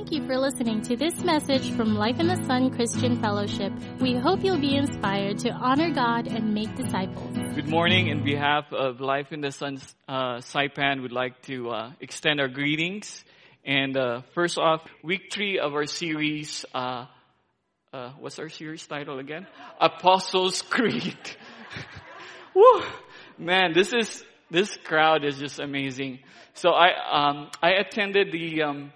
Thank you for listening to this message from Life in the Sun Christian Fellowship. We hope you'll be inspired to honor God and make disciples. Good morning. In behalf of Life in the Sun uh, Saipan, we'd like to uh, extend our greetings. And uh, first off, week three of our series, uh, uh, what's our series title again? Apostles' Creed. Woo! Man, this is this crowd is just amazing. So I um, I attended the um,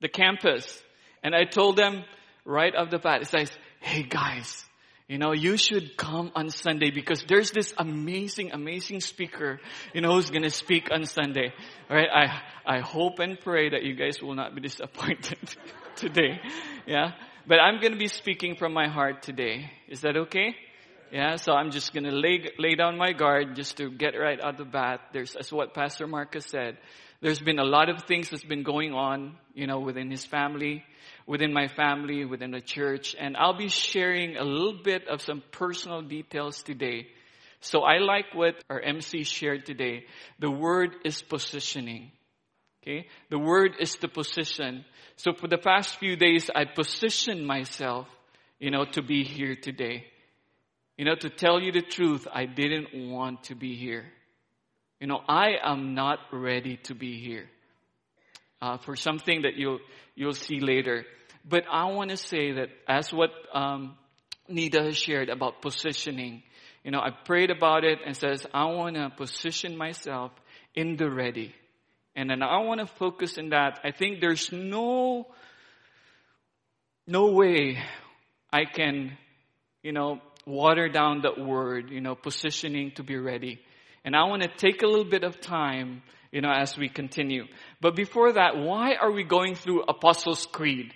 the campus, and I told them right off the bat, it says, "Hey guys, you know you should come on Sunday because there's this amazing, amazing speaker, you know, who's gonna speak on Sunday." All right? I I hope and pray that you guys will not be disappointed today. Yeah, but I'm gonna be speaking from my heart today. Is that okay? Yeah, so I'm just gonna lay, lay down my guard just to get right out the bat. There's, as what Pastor Marcus said, there's been a lot of things that's been going on, you know, within his family, within my family, within the church, and I'll be sharing a little bit of some personal details today. So I like what our MC shared today. The word is positioning. Okay? The word is the position. So for the past few days, I positioned myself, you know, to be here today. You know, to tell you the truth, I didn't want to be here. You know, I am not ready to be here. Uh, for something that you'll, you'll see later. But I want to say that as what, um, Nida has shared about positioning, you know, I prayed about it and says, I want to position myself in the ready. And then I want to focus in that. I think there's no, no way I can, you know, water down that word, you know, positioning to be ready. And I want to take a little bit of time, you know, as we continue. But before that, why are we going through Apostles' Creed?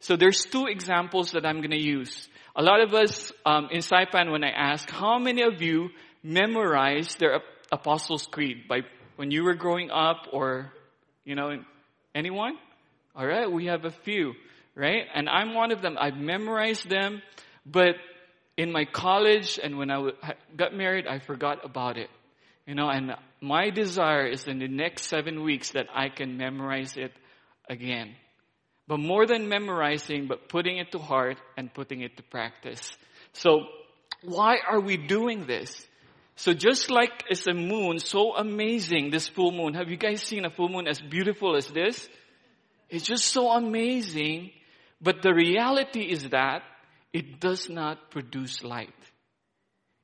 So there's two examples that I'm going to use. A lot of us um, in Saipan, when I ask, how many of you memorized their Apostles' Creed by when you were growing up, or you know, anyone? All right, we have a few, right? And I'm one of them. I've memorized them, but in my college and when I got married, I forgot about it. You know, and my desire is in the next seven weeks that I can memorize it again. But more than memorizing, but putting it to heart and putting it to practice. So, why are we doing this? So just like it's a moon, so amazing, this full moon. Have you guys seen a full moon as beautiful as this? It's just so amazing. But the reality is that it does not produce light.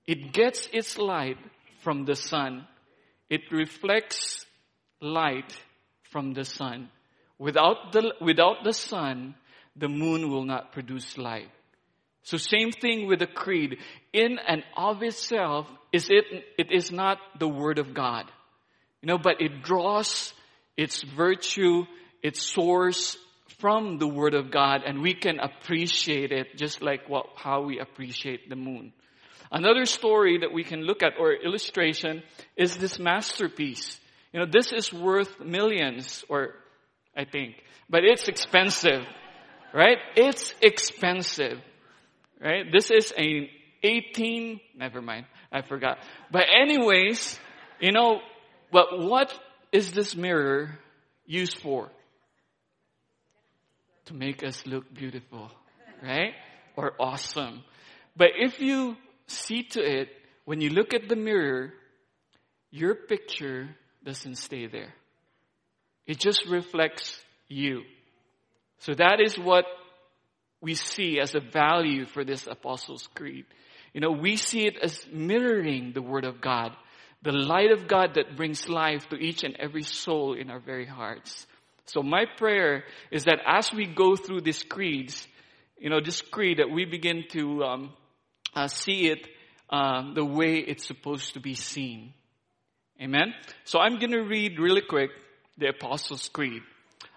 It gets its light from the sun. It reflects light from the sun. Without the, without the sun, the moon will not produce light. So same thing with the creed. In and of itself, is it, it is not the word of God. You know, but it draws its virtue, its source from the Word of God and we can appreciate it just like what, how we appreciate the moon. Another story that we can look at or illustration is this masterpiece. You know, this is worth millions or I think, but it's expensive, right? It's expensive, right? This is a 18, never mind, I forgot. But anyways, you know, but what is this mirror used for? to make us look beautiful, right? Or awesome. But if you see to it, when you look at the mirror, your picture doesn't stay there. It just reflects you. So that is what we see as a value for this Apostles' Creed. You know, we see it as mirroring the Word of God, the light of God that brings life to each and every soul in our very hearts. So my prayer is that as we go through these creeds, you know, this creed, that we begin to um, uh, see it uh, the way it's supposed to be seen. Amen. So I'm going to read really quick the Apostles' Creed.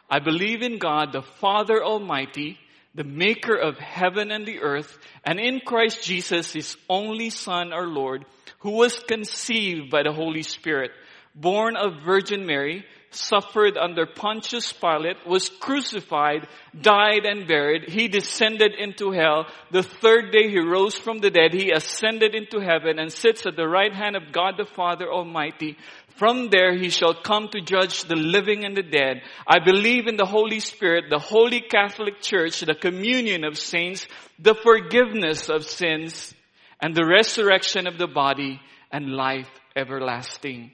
I believe in God, the Father Almighty, the maker of heaven and the earth, and in Christ Jesus, his only Son, our Lord, who was conceived by the Holy Spirit, born of Virgin Mary, suffered under Pontius Pilate, was crucified, died and buried. He descended into hell. The third day he rose from the dead. He ascended into heaven and sits at the right hand of God the Father Almighty. From there he shall come to judge the living and the dead. I believe in the Holy Spirit, the Holy Catholic Church, the communion of saints, the forgiveness of sins, and the resurrection of the body and life everlasting.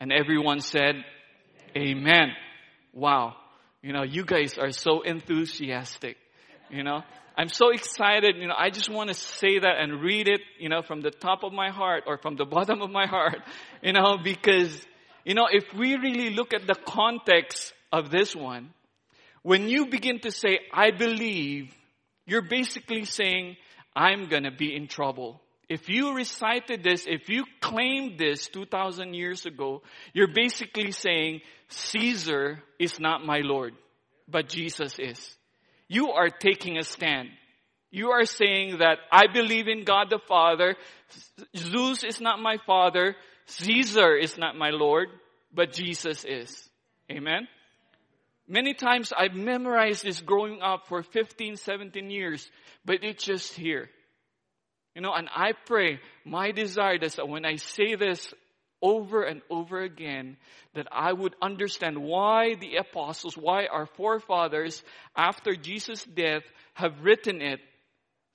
And everyone said, Amen. Wow. You know, you guys are so enthusiastic. You know, I'm so excited. You know, I just want to say that and read it, you know, from the top of my heart or from the bottom of my heart, you know, because, you know, if we really look at the context of this one, when you begin to say, I believe, you're basically saying, I'm gonna be in trouble. If you recited this, if you claimed this 2,000 years ago, you're basically saying, Caesar is not my Lord, but Jesus is. You are taking a stand. You are saying that I believe in God the Father. Zeus is not my father. Caesar is not my Lord, but Jesus is. Amen. Many times I've memorized this growing up for 15, 17 years, but it's just here. You know, and I pray, my desire is that when I say this over and over again, that I would understand why the apostles, why our forefathers, after Jesus' death, have written it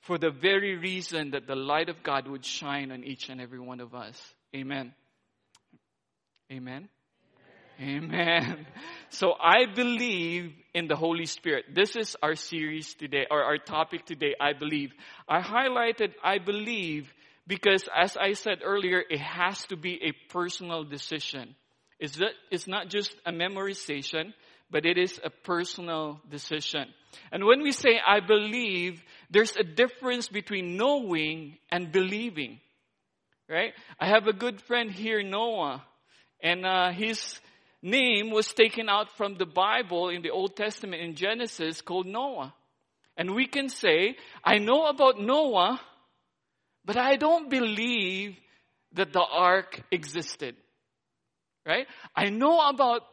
for the very reason that the light of God would shine on each and every one of us. Amen. Amen. Amen. So I believe in the Holy Spirit. This is our series today, or our topic today, I believe. I highlighted I believe because as I said earlier, it has to be a personal decision. It's, that, it's not just a memorization, but it is a personal decision. And when we say I believe, there's a difference between knowing and believing. Right? I have a good friend here, Noah, and uh, his name was taken out from the Bible in the Old Testament in Genesis called Noah. And we can say, I know about Noah, but I don't believe that the ark existed. Right? I know about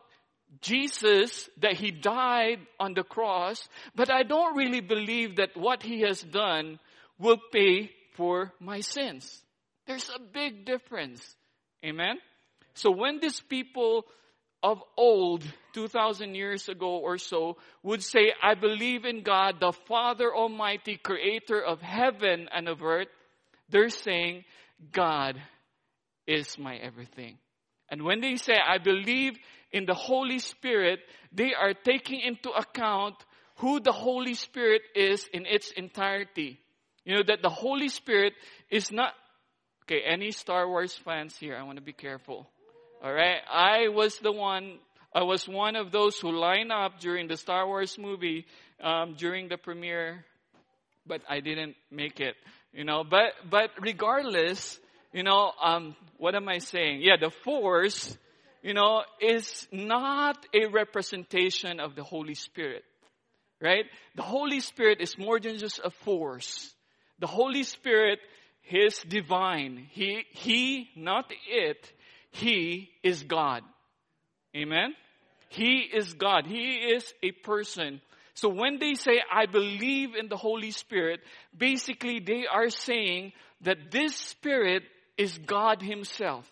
Jesus, that he died on the cross, but I don't really believe that what he has done will pay for my sins. There's a big difference. Amen? So when these people of old, 2000 years ago or so, would say, I believe in God, the Father Almighty, creator of heaven and of earth, they're saying, God is my everything. And when they say, I believe in the Holy Spirit, they are taking into account who the Holy Spirit is in its entirety. You know, that the Holy Spirit is not, okay, any Star Wars fans here, I want to be careful. Alright? I was the one, I was one of those who lined up during the Star Wars movie, um, during the premiere, but I didn't make it. You know, but, but regardless, you know, um, what am I saying? Yeah, the force, you know, is not a representation of the Holy Spirit. Right? The Holy Spirit is more than just a force. The Holy Spirit is divine. He, he, not it, he is God. Amen? He is God. He is a person. So when they say, I believe in the Holy Spirit, basically they are saying that this Spirit is God Himself.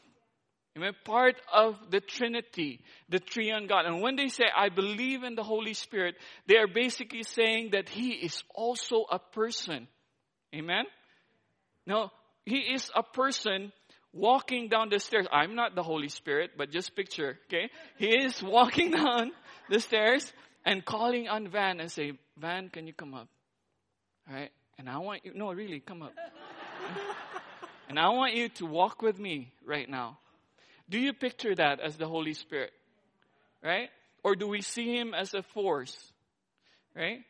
Amen? Part of the Trinity, the Triune God. And when they say, I believe in the Holy Spirit, they are basically saying that He is also a person. Amen? Now, He is a person walking down the stairs. I'm not the Holy Spirit, but just picture, okay? He is walking down the stairs and calling on Van and say, Van, can you come up? Alright? And I want you, no, really, come up. and I want you to walk with me right now. Do you picture that as the Holy Spirit? Right? Or do we see Him as a force? Right?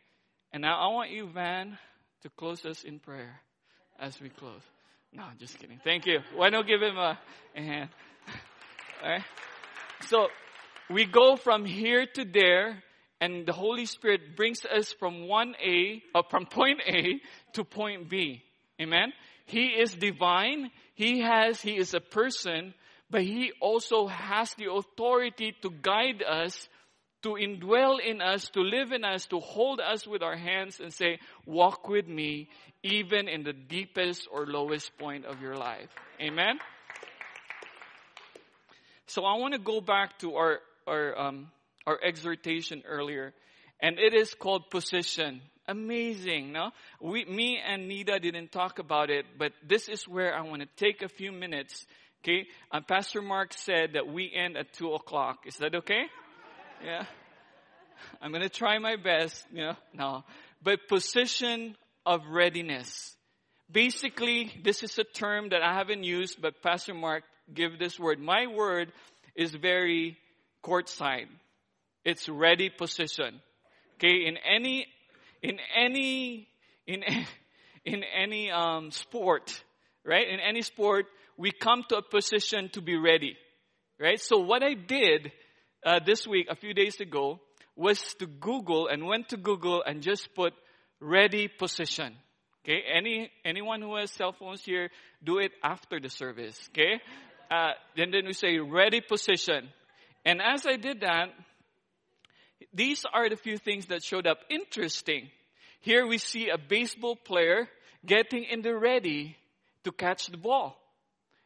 And now I want you, Van, to close us in prayer as we close. No, I'm just kidding. Thank you. Why don't give him a, a hand? All right. So we go from here to there, and the Holy Spirit brings us from one A, uh, from point A to point B. Amen. He is divine. He has, he is a person, but he also has the authority to guide us, to indwell in us, to live in us, to hold us with our hands and say, walk with me even in the deepest or lowest point of your life. Amen? So I want to go back to our, our, um, our exhortation earlier, and it is called position. Amazing, no? We, me and Nida didn't talk about it, but this is where I want to take a few minutes. Okay, uh, Pastor Mark said that we end at two o'clock. Is that okay? Yeah. I'm gonna try my best, you know, no. But position of readiness. Basically, this is a term that I haven't used, but Pastor Mark give this word. My word is very courtside. It's ready position. Okay, in any, in any, in, in any um, sport, right? In any sport, we come to a position to be ready, right? So what I did uh, this week, a few days ago, was to Google and went to Google and just put ready position. Okay, any anyone who has cell phones here, do it after the service. Okay, uh, and then we say ready position. And as I did that, these are the few things that showed up. Interesting. Here we see a baseball player getting in the ready to catch the ball.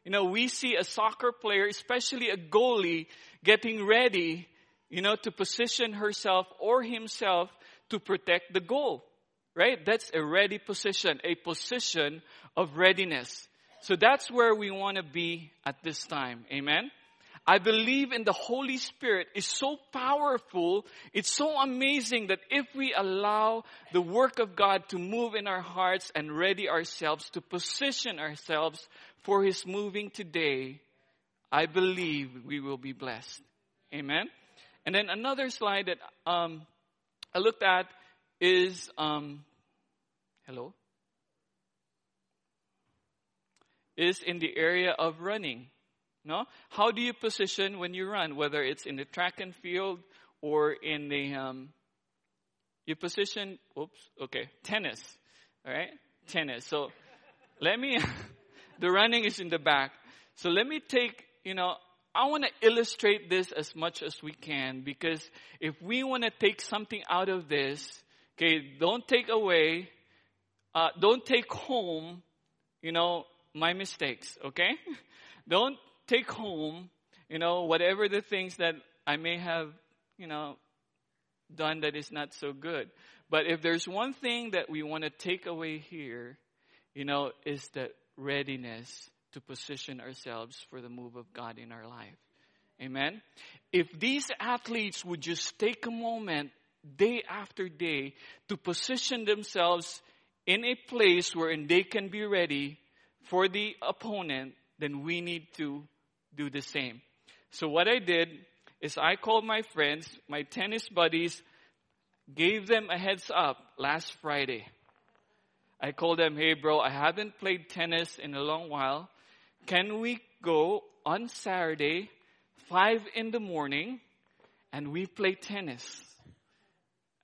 You know, we see a soccer player, especially a goalie, getting ready, you know, to position herself or himself to protect the goal. Right? That's a ready position, a position of readiness. So that's where we want to be at this time. Amen. I believe in the Holy Spirit is so powerful. It's so amazing that if we allow the work of God to move in our hearts and ready ourselves to position ourselves for His moving today, I believe we will be blessed. Amen. And then another slide that um, I looked at is um, hello is in the area of running. No? How do you position when you run, whether it's in the track and field or in the, um, you position, oops, okay, tennis. All right? Tennis. So let me, the running is in the back. So let me take, you know, I want to illustrate this as much as we can because if we want to take something out of this, okay, don't take away, uh, don't take home, you know, my mistakes, okay? Don't take home, you know, whatever the things that I may have, you know, done that is not so good. But if there's one thing that we want to take away here, you know, is the readiness to position ourselves for the move of God in our life. Amen. If these athletes would just take a moment day after day to position themselves in a place wherein they can be ready for the opponent, then we need to do the same. So what I did is I called my friends, my tennis buddies, gave them a heads up last Friday. I called them, hey bro, I haven't played tennis in a long while. Can we go on Saturday, 5 in the morning, and we play tennis?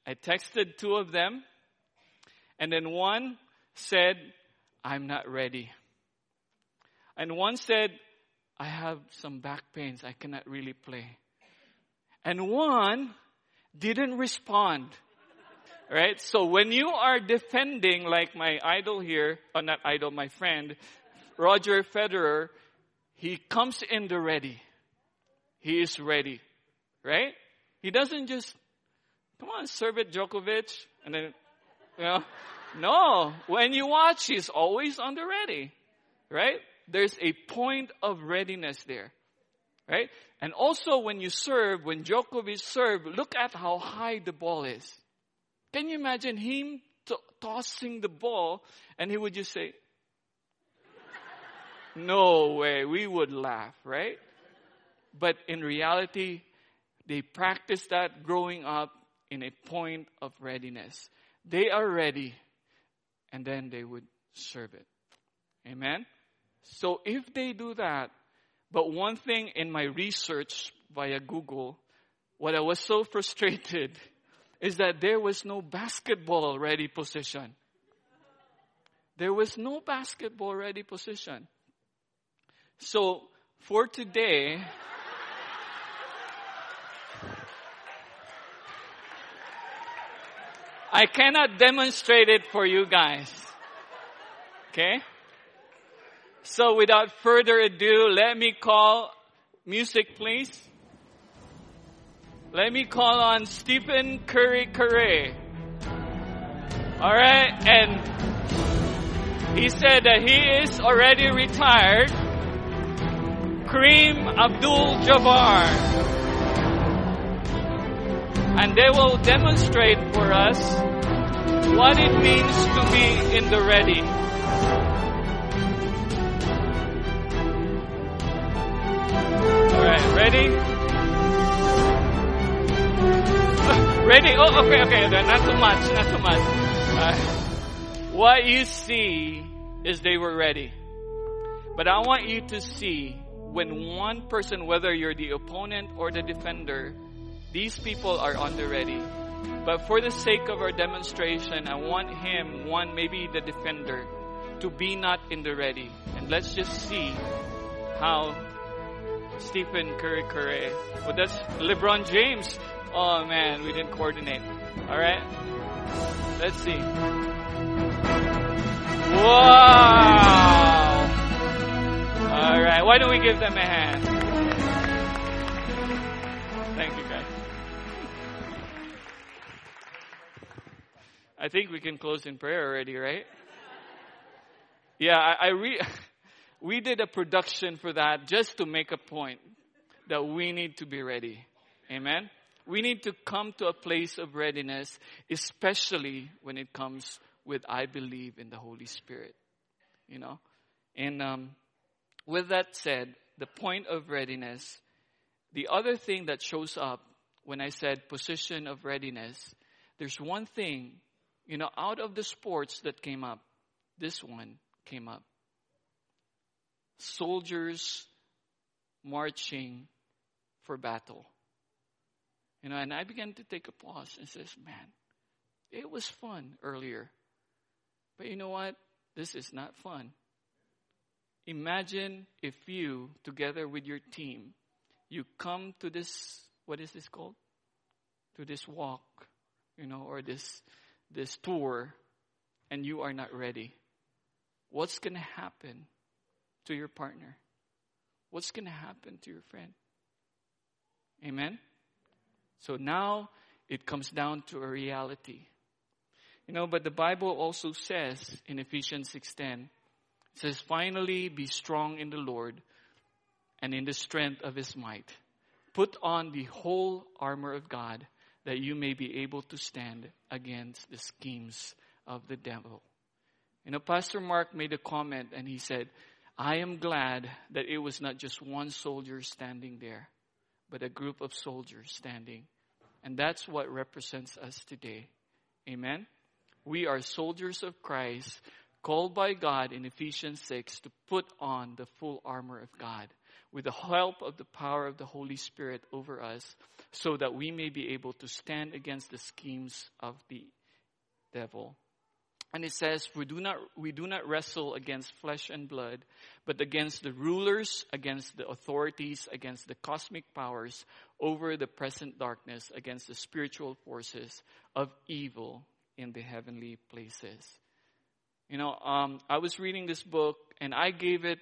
I texted two of them, and then one said, I'm not ready. And one said, I have some back pains. I cannot really play. And one didn't respond. Right? So when you are defending, like my idol here, or not idol, my friend, Roger Federer, he comes in the ready. He is ready. Right? He doesn't just, come on, serve it Djokovic, and then, you know. No. When you watch, he's always on the ready. Right? there's a point of readiness there. Right? And also when you serve, when Djokovic serve, look at how high the ball is. Can you imagine him tossing the ball and he would just say, no way, we would laugh, right? But in reality, they practice that growing up in a point of readiness. They are ready and then they would serve it. Amen? So if they do that, but one thing in my research via Google, what I was so frustrated is that there was no basketball ready position. There was no basketball ready position. So for today, I cannot demonstrate it for you guys. Okay? So without further ado, let me call music, please. Let me call on Stephen Curry Curry. All right, and he said that he is already retired. Kareem Abdul-Jabbar. And they will demonstrate for us what it means to be in the ready. Alright, ready? ready? Oh, okay, okay, okay. not too much, not too much. Uh, what you see is they were ready. But I want you to see when one person, whether you're the opponent or the defender, these people are on the ready. But for the sake of our demonstration, I want him, one, maybe the defender, to be not in the ready. And let's just see how Stephen Curry Curry. Well, that's LeBron James. Oh man, we didn't coordinate. Alright? Let's see. Wow! All right. Why don't we give them a hand? Thank you, guys. I think we can close in prayer already, right? Yeah, I, I re- we did a production for that just to make a point that we need to be ready. Amen. We need to come to a place of readiness, especially when it comes with I believe in the Holy Spirit. You know, and um, with that said, the point of readiness, the other thing that shows up when I said position of readiness, there's one thing, you know, out of the sports that came up, this one came up. Soldiers marching for battle. You know, and I began to take a pause and says, man, it was fun earlier. But you know what? This is not fun. Imagine if you, together with your team, you come to this, what is this called? To this walk, you know, or this, this tour, and you are not ready. What's going to happen to your partner? What's going to happen to your friend? Amen? So now it comes down to a reality. You know, but the Bible also says in Ephesians 6:10, it says, finally be strong in the Lord and in the strength of his might. Put on the whole armor of God that you may be able to stand against the schemes of the devil. You know, Pastor Mark made a comment and he said, I am glad that it was not just one soldier standing there, but a group of soldiers standing. And that's what represents us today. Amen? We are soldiers of Christ called by God in Ephesians 6 to put on the full armor of God with the help of the power of the Holy Spirit over us so that we may be able to stand against the schemes of the devil. And it says, we do not, we do not wrestle against flesh and blood, but against the rulers, against the authorities, against the cosmic powers over the present darkness, against the spiritual forces of evil in the heavenly places. You know, um, I was reading this book and I gave it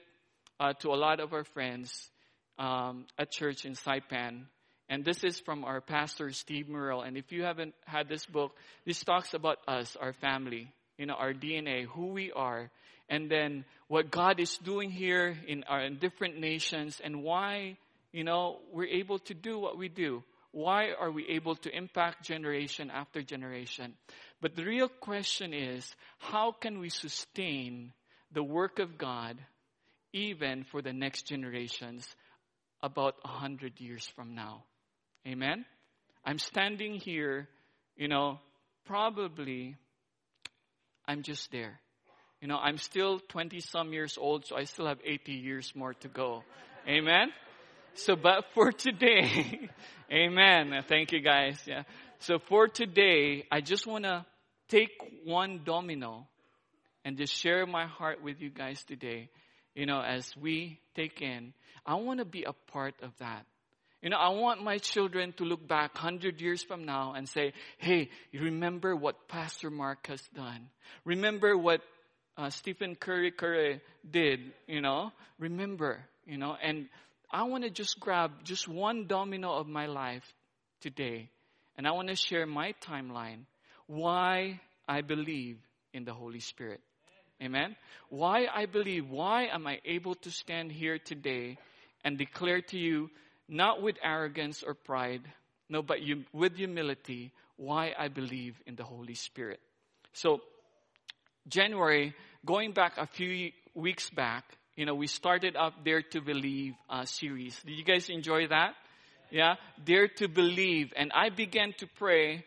uh, to a lot of our friends um, at church in Saipan. And this is from our pastor, Steve Murrell. And if you haven't had this book, this talks about us, our family, you know, our DNA, who we are, and then what God is doing here in our in different nations and why, you know, we're able to do what we do. Why are we able to impact generation after generation? But the real question is, how can we sustain the work of God even for the next generations about a hundred years from now? Amen? I'm standing here, you know, probably I'm just there. You know, I'm still 20 some years old, so I still have 80 years more to go. Amen? So, but for today, amen. Thank you guys. Yeah. So for today, I just want to take one domino and just share my heart with you guys today. You know, as we take in, I want to be a part of that. You know, I want my children to look back 100 years from now and say, hey, remember what Pastor Mark has done. Remember what uh, Stephen Curry Curry did, you know. Remember, you know, and I want to just grab just one domino of my life today, and I want to share my timeline why I believe in the Holy Spirit. Amen. Why I believe, why am I able to stand here today and declare to you, not with arrogance or pride, no, but you, with humility, why I believe in the Holy Spirit. So, January, going back a few weeks back, you know, we started up Dare to Believe uh, series. Did you guys enjoy that? Yeah? Dare to Believe. And I began to pray,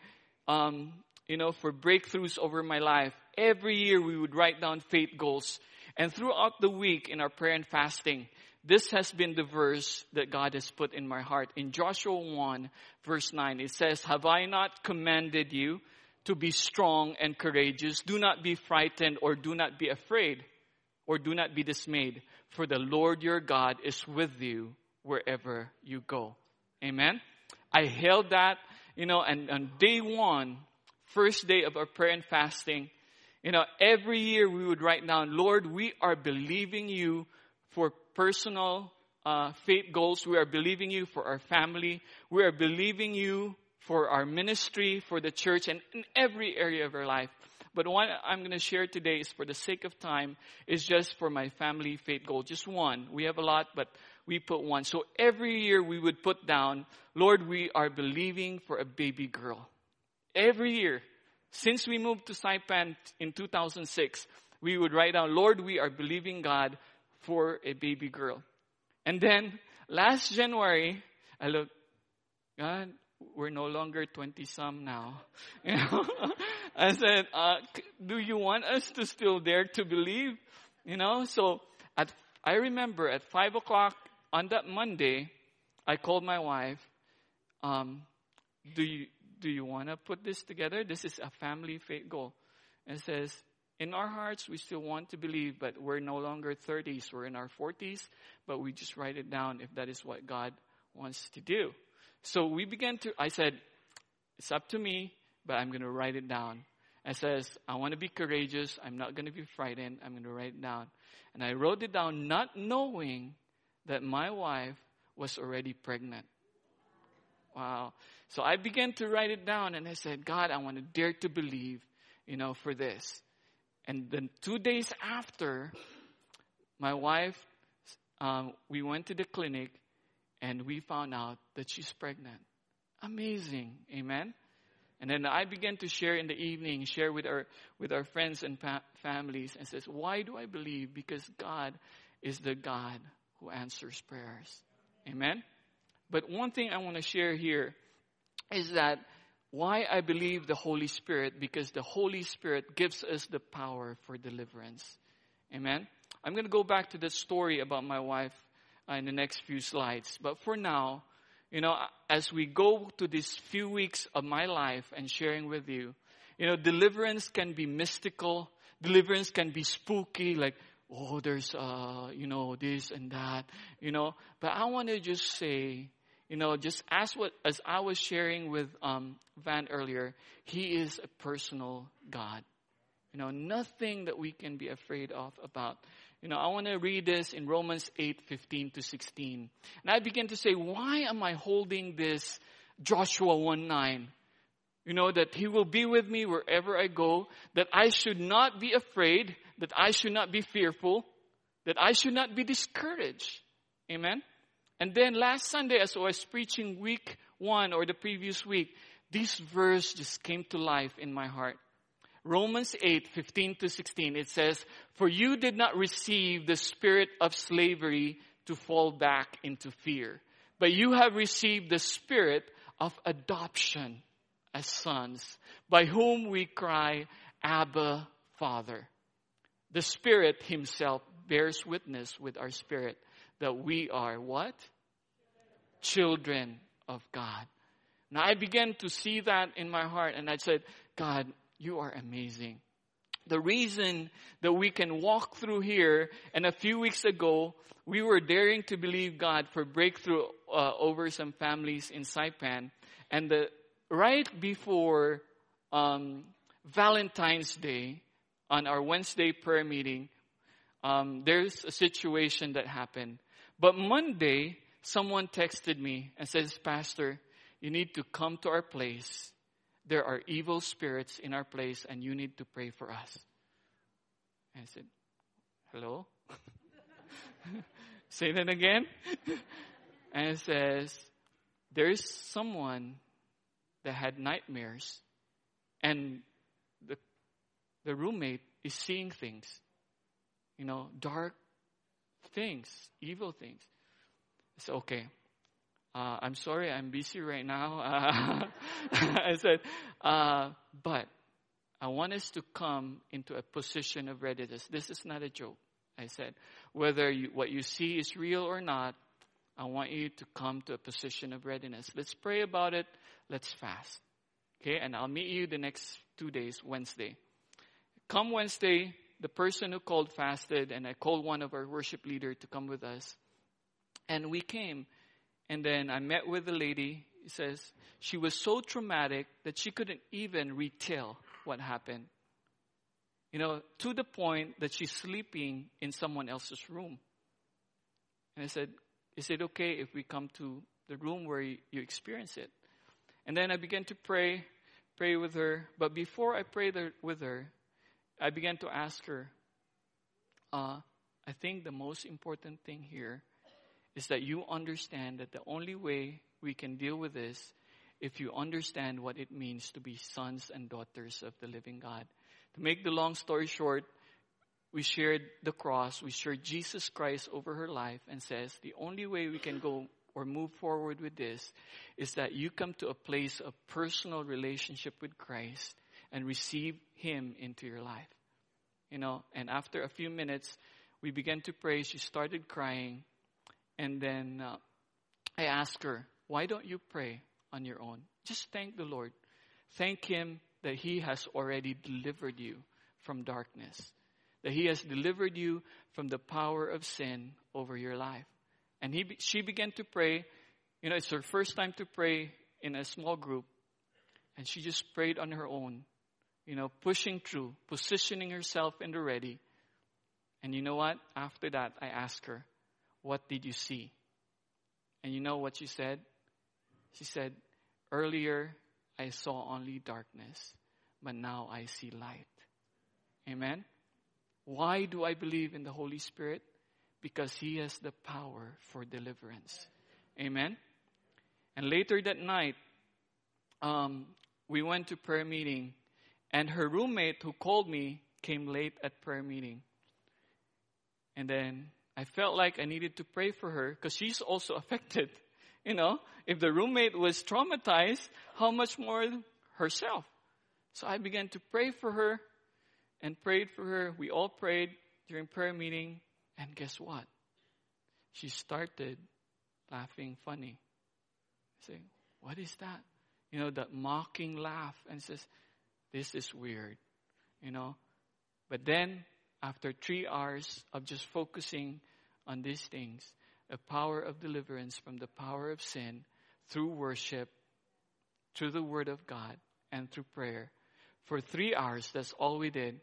um, you know, for breakthroughs over my life. Every year we would write down faith goals. And throughout the week in our prayer and fasting, this has been the verse that God has put in my heart. In Joshua 1 verse 9, it says, Have I not commanded you to be strong and courageous? Do not be frightened or do not be afraid or do not be dismayed, for the Lord your God is with you wherever you go. Amen. I held that, you know, and on day one, first day of our prayer and fasting, you know, every year we would write down, Lord, we are believing you for personal uh, faith goals. We are believing you for our family. We are believing you for our ministry, for the church, and in every area of our life. But what I'm going to share today is for the sake of time, is just for my family faith goal. Just one. We have a lot, but we put one. So every year we would put down, Lord, we are believing for a baby girl. Every year. Since we moved to Saipan in 2006, we would write down, Lord, we are believing God for a baby girl. And then last January, I looked, God, we're no longer 20 some now. You know, I said, uh, do you want us to still dare to believe? You know, so at, I remember at five o'clock on that Monday, I called my wife, um, do you, do you want to put this together? This is a family faith goal. And says, in our hearts, we still want to believe, but we're no longer 30s, we're in our 40s, but we just write it down if that is what God wants to do. So we began to, I said, it's up to me, but I'm going to write it down. I says, I want to be courageous. I'm not going to be frightened. I'm going to write it down. And I wrote it down not knowing that my wife was already pregnant. Wow. So I began to write it down and I said, God, I want to dare to believe, you know, for this. And then two days after, my wife, um, we went to the clinic and we found out that she's pregnant. Amazing. Amen. And then I began to share in the evening, share with our, with our friends and families and says, why do I believe? Because God is the God who answers prayers. Amen. But one thing I want to share here is that why I believe the Holy Spirit, because the Holy Spirit gives us the power for deliverance. Amen. I'm going to go back to the story about my wife uh, in the next few slides. But for now, you know, as we go to these few weeks of my life and sharing with you, you know, deliverance can be mystical. Deliverance can be spooky, like, oh, there's, uh, you know, this and that, you know. But I want to just say, you know, just as what as I was sharing with um, Van earlier, he is a personal God. You know, nothing that we can be afraid of about. You know, I want to read this in Romans 8, 15 to 16. And I begin to say, why am I holding this Joshua 1, 9? You know, that he will be with me wherever I go, that I should not be afraid, that I should not be fearful, that I should not be discouraged. Amen? And then last Sunday, as I was preaching week one or the previous week, this verse just came to life in my heart. Romans 8, 15 to 16, it says, For you did not receive the spirit of slavery to fall back into fear, but you have received the spirit of adoption as sons, by whom we cry, Abba, Father. The Spirit Himself bears witness with our spirit that we are what? Children of God. Now I began to see that in my heart and I said, God, you are amazing. The reason that we can walk through here, and a few weeks ago, we were daring to believe God for breakthrough uh, over some families in Saipan. And the, right before um, Valentine's Day, on our Wednesday prayer meeting, um, there's a situation that happened but Monday, someone texted me and says, Pastor, you need to come to our place. There are evil spirits in our place and you need to pray for us. And I said, hello? Say that again. and it says, there's someone that had nightmares and the, the roommate is seeing things, you know, dark things, evil things. It's okay. Uh, I'm sorry, I'm busy right now. Uh, I said, uh, but I want us to come into a position of readiness. This is not a joke. I said, whether you, what you see is real or not, I want you to come to a position of readiness. Let's pray about it. Let's fast. Okay, and I'll meet you the next two days, Wednesday. Come Wednesday, the person who called fasted, and I called one of our worship leader to come with us. And we came, and then I met with the lady. He says she was so traumatic that she couldn't even retell what happened. You know, to the point that she's sleeping in someone else's room. And I said, Is it okay if we come to the room where you, experience it? And then I began to pray, pray with her. But before I prayed with her, I began to ask her, uh, I think the most important thing here is that you understand that the only way we can deal with this if you understand what it means to be sons and daughters of the living God. To make the long story short, we shared the cross, we shared Jesus Christ over her life and says the only way we can go or move forward with this is that you come to a place of personal relationship with Christ and receive Him into your life. You know, and after a few minutes, we began to pray. She started crying. And then uh, I asked her, why don't you pray on your own? Just thank the Lord. Thank Him that He has already delivered you from darkness, that He has delivered you from the power of sin over your life. And he, she began to pray. You know, it's her first time to pray in a small group. And she just prayed on her own you know, pushing through, positioning herself in the ready. And you know what? After that, I asked her, What did you see? And you know what she said? She said, Earlier, I saw only darkness, but now I see light. Amen? Why do I believe in the Holy Spirit? Because He has the power for deliverance. Amen? And later that night, um, we went to prayer meeting and her roommate who called me came late at prayer meeting. And then I felt like I needed to pray for her because she's also affected. You know, if the roommate was traumatized, how much more herself? So I began to pray for her and prayed for her. We all prayed during prayer meeting. And guess what? She started laughing funny. Saying, What is that? You know, that mocking laugh. And says, this is weird, you know. But then, after three hours of just focusing on these things, a power of deliverance from the power of sin through worship, through the Word of God, and through prayer. For three hours, that's all we did.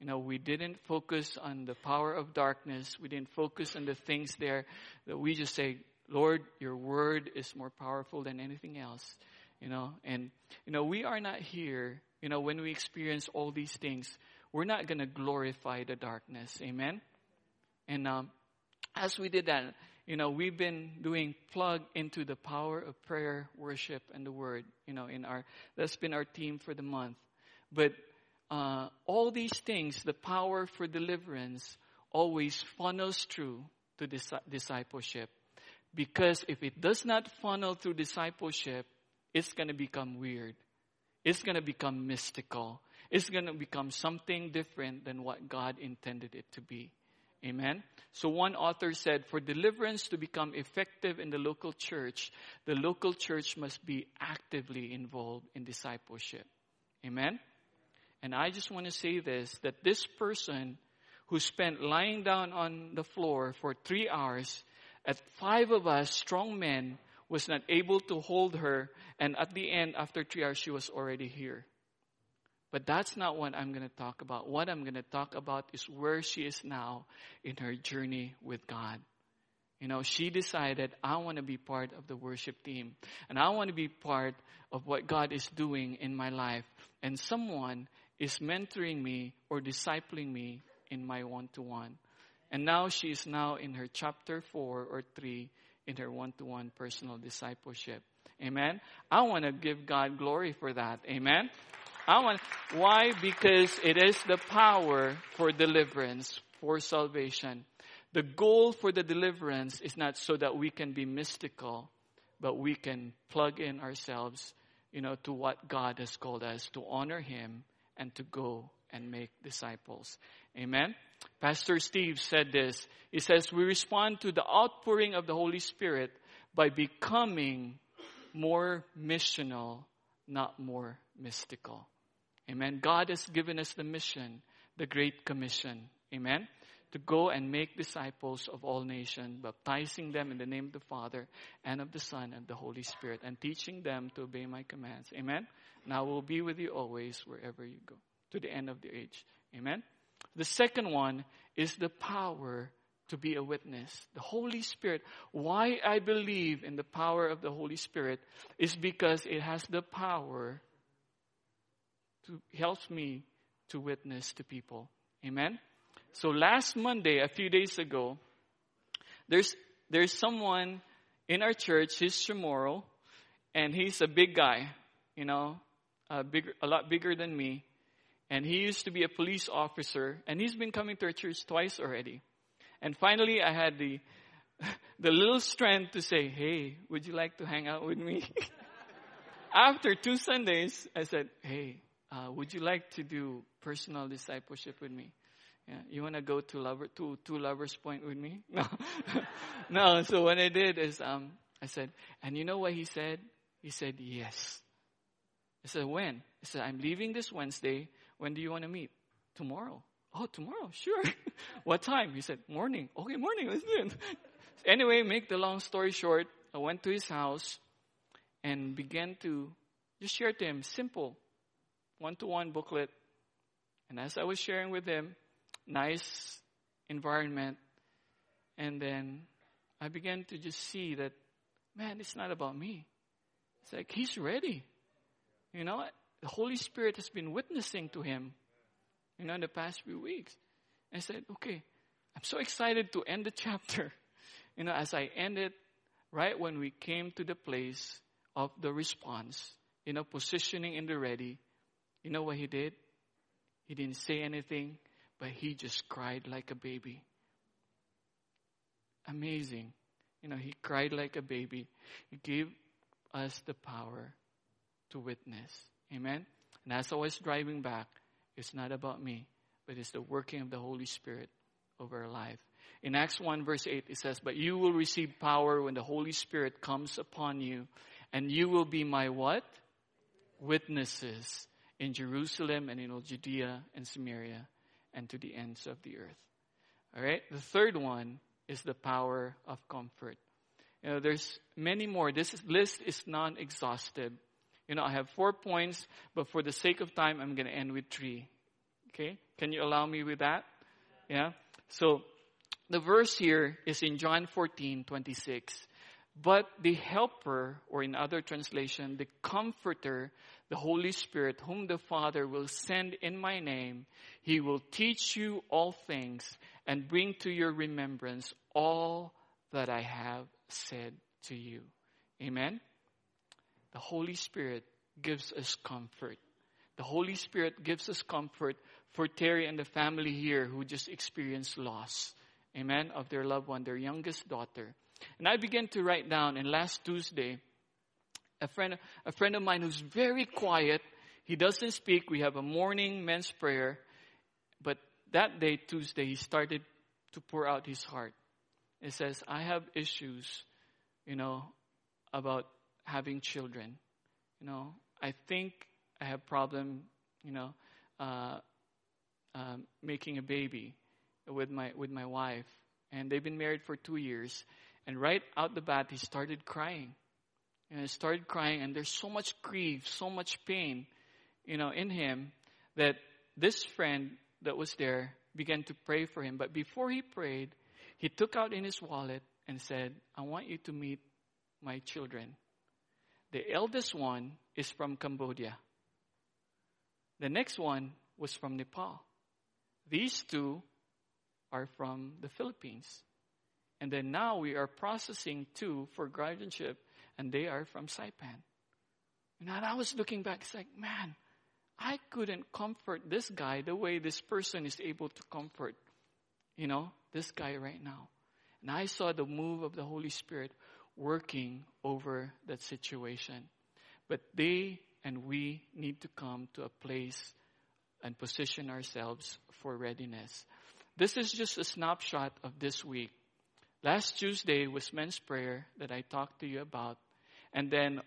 You know, we didn't focus on the power of darkness. We didn't focus on the things there that we just say, Lord, your word is more powerful than anything else. You know, and, you know, we are not here you know, when we experience all these things, we're not going to glorify the darkness. Amen? And um, as we did that, you know, we've been doing plug into the power of prayer, worship, and the word, you know, in our, that's been our theme for the month. But uh, all these things, the power for deliverance, always funnels through to dis- discipleship. Because if it does not funnel through discipleship, it's going to become weird it's going to become mystical. It's going to become something different than what God intended it to be. Amen. So one author said, for deliverance to become effective in the local church, the local church must be actively involved in discipleship. Amen. And I just want to say this, that this person who spent lying down on the floor for three hours, at five of us strong men was not able to hold her. And at the end, after three hours, she was already here. But that's not what I'm going to talk about. What I'm going to talk about is where she is now in her journey with God. you know, she decided, I want to be part of the worship team. And I want to be part of what God is doing in my life. And someone is mentoring me or discipling me in my one-to-one. And now she is now in her chapter four or three in her one-to-one personal discipleship. Amen. I want to give God glory for that. Amen. I want, why? Because it is the power for deliverance, for salvation. The goal for the deliverance is not so that we can be mystical, but we can plug in ourselves, you know, to what God has called us to honor Him and to go and make disciples. Amen. Pastor Steve said this. He says, we respond to the outpouring of the Holy Spirit by becoming more missional, not more mystical. Amen. God has given us the mission, the Great Commission. Amen to go and make disciples of all nations, baptizing them in the name of the Father and of the Son and the Holy Spirit, and teaching them to obey my commands. Amen. And I will be with you always wherever you go, to the end of the age. Amen. The second one is the power to be a witness. The Holy Spirit. Why I believe in the power of the Holy Spirit is because it has the power to help me to witness to people. Amen. So last Monday, a few days ago, there's, there's someone in our church, he's Chamorro, and he's a big guy, you know, a, bigger, a lot bigger than me. And he used to be a police officer, and he's been coming to our church twice already. And finally, I had the, the little strength to say, hey, would you like to hang out with me? After two Sundays, I said, hey, uh, would you like to do personal discipleship with me? Yeah, you want to go to lover to to lovers point with me? No, no. So what I did is um, I said, and you know what he said? He said yes. I said when? He said I'm leaving this Wednesday. When do you want to meet? Tomorrow. Oh, tomorrow, sure. what time? He said morning. Okay, morning. Let's do it. anyway, make the long story short, I went to his house and began to just share to him simple one-to-one booklet. And as I was sharing with him, nice environment. And then I began to just see that, man, it's not about me. It's like he's ready. You know, the Holy Spirit has been witnessing to him, you know, in the past few weeks. I said, okay, I'm so excited to end the chapter. You know, as I ended, right when we came to the place of the response, you know, positioning in the ready, you know what he did? He didn't say anything but he just cried like a baby. Amazing. You know, he cried like a baby. He gave us the power to witness. Amen? And I was driving back, it's not about me, but it's the working of the Holy Spirit over our life. In Acts 1 verse 8, it says, But you will receive power when the Holy Spirit comes upon you, and you will be my what? Witnesses in Jerusalem and in all Judea and Samaria and to the ends of the earth. All right. The third one is the power of comfort. You know, there's many more. This list is non-exhaustive. You know, I have four points, but for the sake of time, I'm going to end with three. Okay. Can you allow me with that? Yeah. So the verse here is in John 14, 26. But the helper, or in other translation, the comforter, the Holy Spirit, whom the Father will send in my name, he will teach you all things and bring to your remembrance all that I have said to you. Amen? The Holy Spirit gives us comfort. The Holy Spirit gives us comfort for Terry and the family here who just experienced loss. Amen? Of their loved one, their youngest daughter. And I began to write down, and last Tuesday, a friend, a friend of mine who's very quiet, he doesn't speak. We have a morning men's prayer. But that day, Tuesday, he started to pour out his heart. He says, I have issues, you know, about having children. You know, I think I have problem, you know, uh, uh, making a baby with my with my wife, and they've been married for two years. And right out the bat, he started crying. And he started crying, and there's so much grief, so much pain, you know, in him that this friend that was there began to pray for him. But before he prayed, he took out in his wallet and said, I want you to meet my children. The eldest one is from Cambodia. The next one was from Nepal. These two are from the Philippines. And then now we are processing two for guardianship, and they are from Saipan. And I was looking back, it's like, man, I couldn't comfort this guy the way this person is able to comfort, you know, this guy right now. And I saw the move of the Holy Spirit working over that situation. But they and we need to come to a place and position ourselves for readiness. This is just a snapshot of this week. Last Tuesday was men's prayer that I talked to you about. And then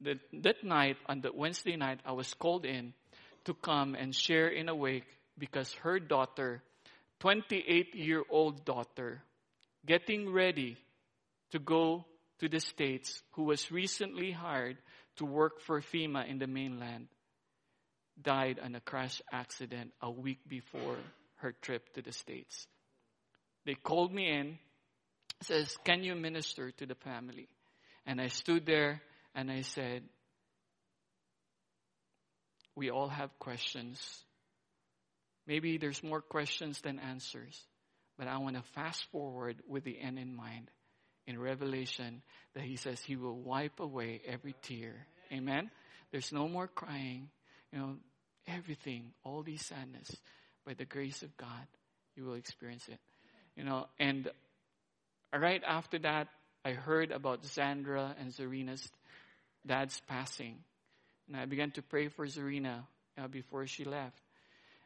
the, that night, on the Wednesday night, I was called in to come and share in a wake because her daughter, 28 year old daughter, getting ready to go to the States, who was recently hired to work for FEMA in the mainland, died in a crash accident a week before her trip to the States. They called me in, says, Can you minister to the family? And I stood there and I said, We all have questions. Maybe there's more questions than answers, but I want to fast forward with the end in mind. In Revelation, that he says he will wipe away every tear. Amen? There's no more crying. You know, everything, all these sadness, by the grace of God, you will experience it. You know, and right after that, I heard about Zandra and Zarina's dad's passing. And I began to pray for Zarina uh, before she left.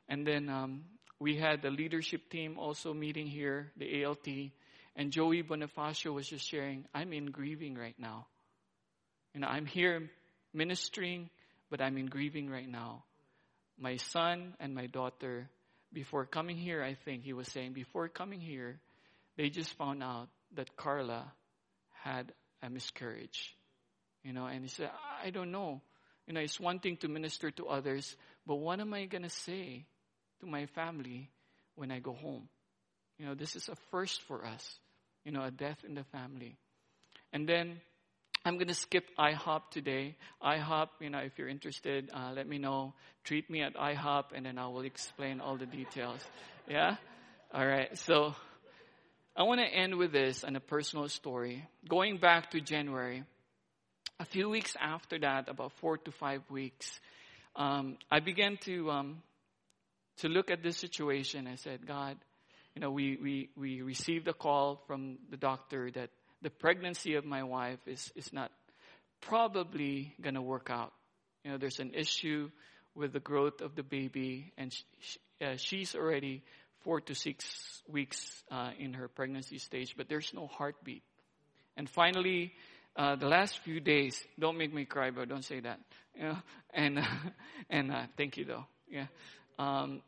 And then um, we had the leadership team also meeting here, the ALT, and Joey Bonifacio was just sharing, I'm in grieving right now. You know, I'm here ministering, but I'm in grieving right now. My son and my daughter, before coming here, I think he was saying, before coming here, they just found out that Carla had a miscarriage. You know, and he said, I don't know. You know, it's one thing to minister to others, but what am I going to say to my family when I go home? You know, this is a first for us. You know, a death in the family. And then I'm going to skip IHOP today. IHOP, you know, if you're interested, uh, let me know. Treat me at IHOP and then I will explain all the details. Yeah? All right. So I want to end with this and a personal story. Going back to January, a few weeks after that, about four to five weeks, um, I began to um, to look at this situation. I said, God, you know, we, we, we received a call from the doctor that the pregnancy of my wife is, is not probably going to work out. You know, there's an issue with the growth of the baby, and she, uh, she's already four to six weeks uh, in her pregnancy stage, but there's no heartbeat. And finally, uh, the last few days, don't make me cry, but don't say that. You know, and and uh, thank you though. Yeah, um,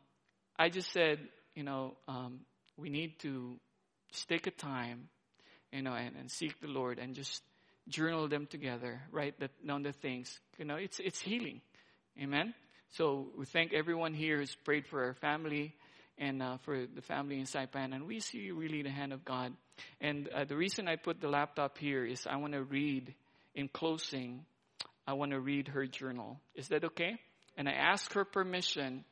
I just said, you know, um, we need to just take a time, you know, and, and seek the Lord and just journal them together, write that, down the things. You know, it's it's healing, amen. So we thank everyone here who's prayed for our family and uh, for the family in Saipan. And we see really the hand of God. And uh, the reason I put the laptop here is I want to read, in closing, I want to read her journal. Is that okay? And I ask her permission,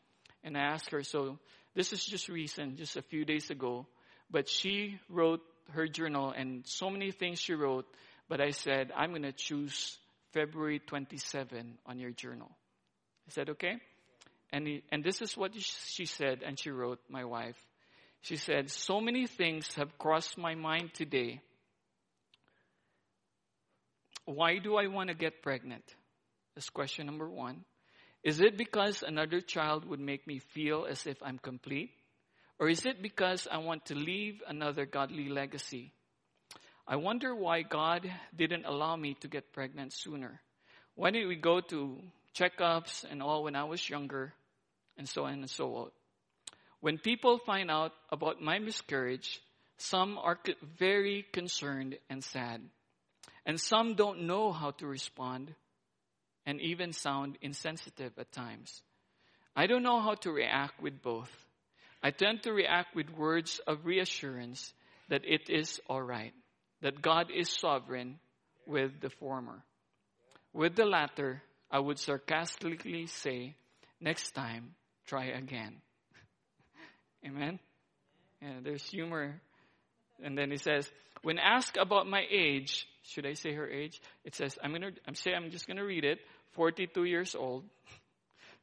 and I ask her, so this is just recent, just a few days ago, but she wrote her journal and so many things she wrote, but I said, I'm going to choose February 27 on your journal. Is that okay? And, he, and this is what she said, and she wrote, my wife. She said, So many things have crossed my mind today. Why do I want to get pregnant? That's question number one. Is it because another child would make me feel as if I'm complete? Or is it because I want to leave another godly legacy? I wonder why God didn't allow me to get pregnant sooner. Why did we go to checkups and all when I was younger, and so on and so on. When people find out about my miscarriage, some are very concerned and sad. And some don't know how to respond and even sound insensitive at times. I don't know how to react with both. I tend to react with words of reassurance that it is alright. that God is sovereign with the former. With the latter, I would sarcastically say, next time, try again. Amen? Yeah, there's humor. And then he says, when asked about my age, should I say her age? It says, I'm gonna, I'm say, I'm just gonna read it. 42 years old.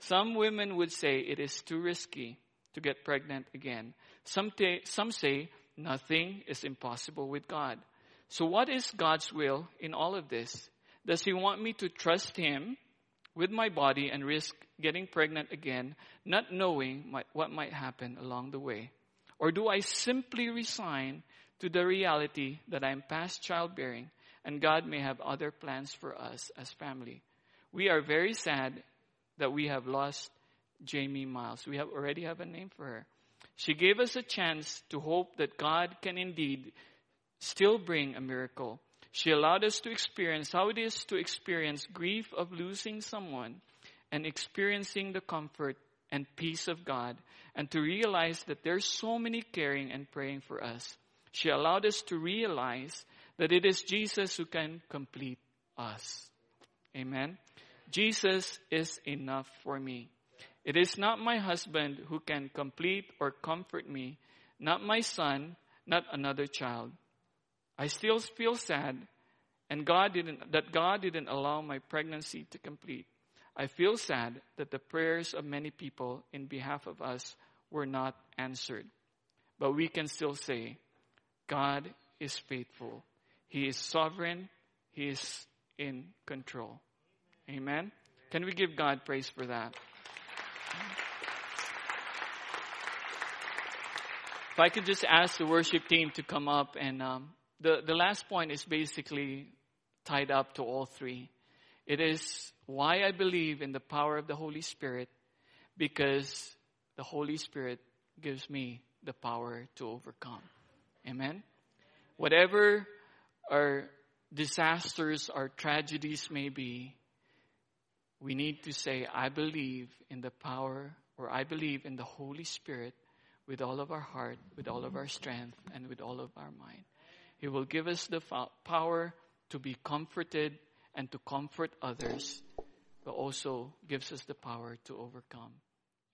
Some women would say it is too risky to get pregnant again. Some, t- some say nothing is impossible with God. So what is God's will in all of this? Does He want me to trust Him with my body and risk getting pregnant again, not knowing my, what might happen along the way? Or do I simply resign to the reality that I'm past childbearing and God may have other plans for us as family? We are very sad that we have lost Jamie Miles. We have already have a name for her. She gave us a chance to hope that God can indeed still bring a miracle. She allowed us to experience how it is to experience grief of losing someone and experiencing the comfort and peace of God and to realize that there's so many caring and praying for us. She allowed us to realize that it is Jesus who can complete us. Amen. Jesus is enough for me. It is not my husband who can complete or comfort me, not my son, not another child. I still feel sad and God didn't, that God didn't allow my pregnancy to complete. I feel sad that the prayers of many people in behalf of us were not answered. But we can still say, God is faithful. He is sovereign. He is in control. Amen. Can we give God praise for that? If I could just ask the worship team to come up and um, the, the last point is basically tied up to all three. It is why I believe in the power of the Holy Spirit because the Holy Spirit gives me the power to overcome. Amen? Whatever our disasters, our tragedies may be, we need to say, I believe in the power, or I believe in the Holy Spirit with all of our heart, with all of our strength, and with all of our mind. He will give us the power to be comforted and to comfort others, but also gives us the power to overcome.